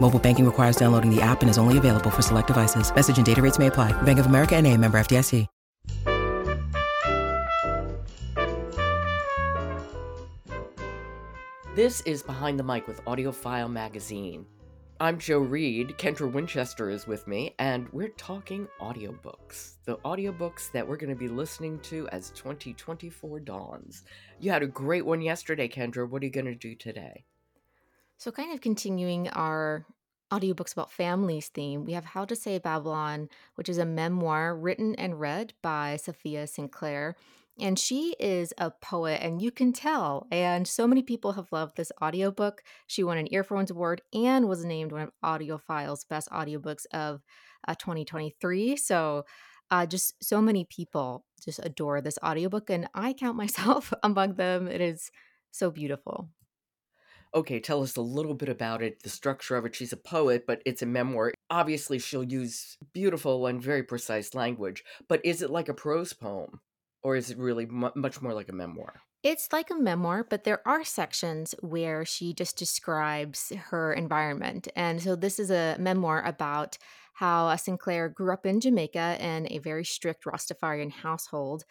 Mobile banking requires downloading the app and is only available for select devices. Message and data rates may apply. Bank of America and a member FDIC. This is Behind the Mic with AudioFile Magazine. I'm Jo Reed. Kendra Winchester is with me, and we're talking audiobooks. The audiobooks that we're going to be listening to as 2024 dawns. You had a great one yesterday, Kendra. What are you going to do today? So, kind of continuing our audiobooks about families theme, we have How to Say Babylon, which is a memoir written and read by Safiya Sinclair. And she is a poet, and you can tell. And so many people have loved this audiobook. She won an Earphones Award and was named one of AudioFile's best audiobooks of uh, 2023. So, uh, just so many people just adore this audiobook, and I count myself among them. It is so beautiful. Okay, tell us a little bit about it, the structure of it. She's a poet, but it's a memoir. Obviously, she'll use beautiful and very precise language, but is it like a prose poem? or is it really much more like a memoir? It's like a memoir, but there are sections where she just describes her environment. And so this is a memoir about how uh, Sinclair grew up in Jamaica in a very strict Rastafarian household.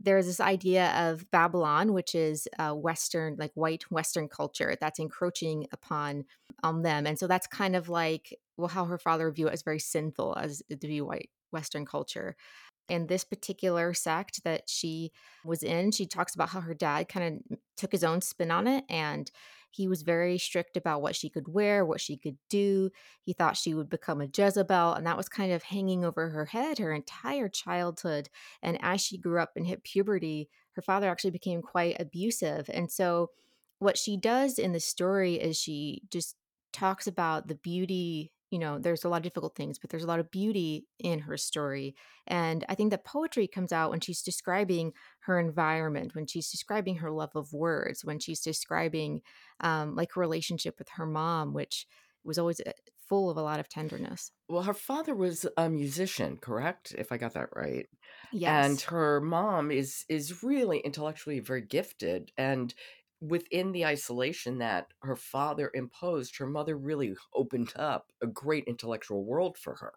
There's this idea of Babylon, which is a Western, like white Western culture that's encroaching upon on them. And so that's kind of like well, how her father viewed it as very sinful as uh, to be white Western culture And this particular sect that she was in, she talks about how her dad kind of took his own spin on it and he was very strict about what she could wear, what she could do. He thought she would become a Jezebel, and that was kind of hanging over her head her entire childhood. And as she grew up and hit puberty, her father actually became quite abusive. And so, what she does in the story is she just talks about the beauty you know, there's a lot of difficult things, but there's a lot of beauty in her story. And I think that poetry comes out when she's describing her environment, when she's describing her love of words, when she's describing um, like her relationship with her mom, which was always eh, full of a lot of tenderness. Well, her father was a musician, correct? If I got that right. Yes. And her mom is is really intellectually very gifted and within the isolation that her father imposed, her mother really opened up a great intellectual world for her.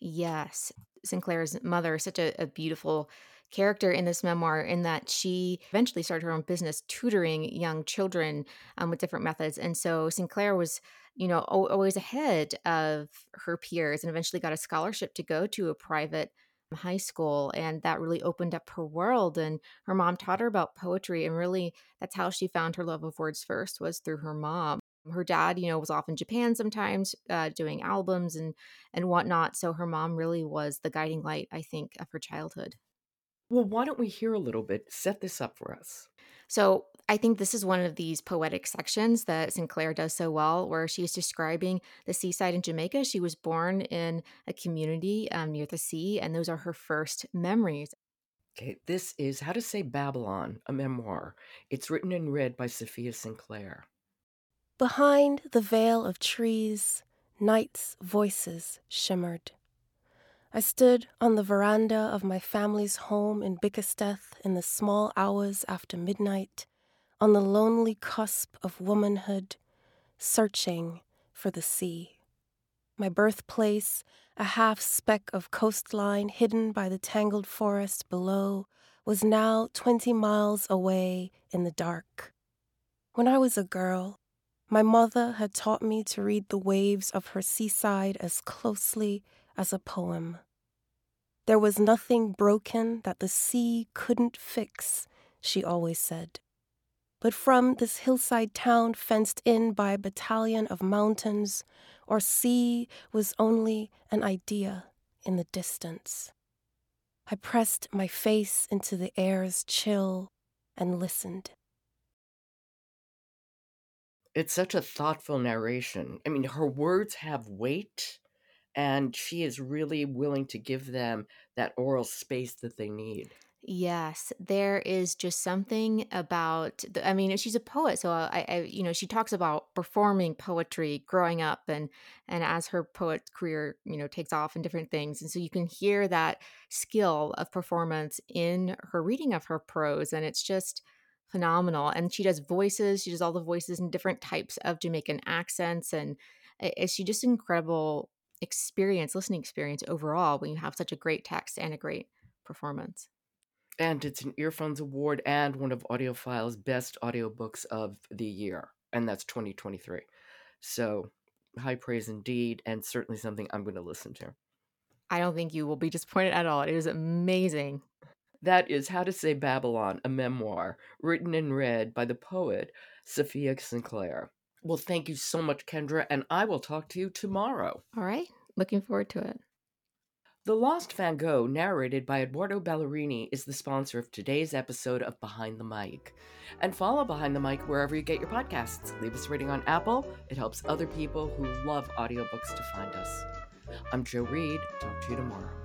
Yes. Sinclair's mother is such a, a beautiful character in this memoir in that she eventually started her own business tutoring young children um, with different methods. And so Sinclair was, you know, always ahead of her peers and eventually got a scholarship to go to a private high school and that really opened up her world and her mom taught her about poetry and really that's how she found her love of words first was through her mom. Her dad you know was off in japan sometimes uh, doing albums and and whatnot so her mom really was the guiding light i think of her childhood. Well why don't we hear a little bit set this up for us. So I think this is one of these poetic sections that Sinclair does so well, where she's describing the seaside in Jamaica. She was born in a community um, near the sea, and those are her first memories. Okay, this is How to Say Babylon, a memoir. It's written and read by Safiya Sinclair. Behind the veil of trees, night's voices shimmered. I stood on the veranda of my family's home in Bickersteth in the small hours after midnight on the lonely cusp of womanhood, searching for the sea. My birthplace, a half speck of coastline hidden by the tangled forest below, was now 20 miles away in the dark. When I was a girl, my mother had taught me to read the waves of her seaside as closely as a poem. There was nothing broken that the sea couldn't fix, she always said. But from this hillside town fenced in by a battalion of mountains, or sea was only an idea in the distance. I pressed my face into the air's chill and listened. It's such a thoughtful narration. I mean, her words have weight, and she is really willing to give them that oral space that they need. Yes, there is just something about the, I mean, she's a poet, so I, I, you know, she talks about performing poetry growing up and and as her poet career, you know, takes off and different things. And so you can hear that skill of performance in her reading of her prose and it's just phenomenal. And she does voices, she does all the voices in different types of Jamaican accents and it's she just an incredible experience, listening experience overall when you have such a great text and a great performance. And it's an Earphones Award and one of AudioFile's best audiobooks of the year, and that's 2023. So, high praise indeed, and certainly something I'm going to listen to. I don't think you will be disappointed at all. It is amazing. That is How to Say Babylon, a memoir written and read by the poet Safiya Sinclair. Well, thank you so much, Kendra, and I will talk to you tomorrow. All right. Looking forward to it. The Lost Van Gogh, narrated by Eduardo Ballerini, is the sponsor of today's episode of Behind the Mic. And follow Behind the Mic wherever you get your podcasts. Leave us a rating on Apple. It helps other people who love audiobooks to find us. I'm Jo Reed. Talk to you tomorrow.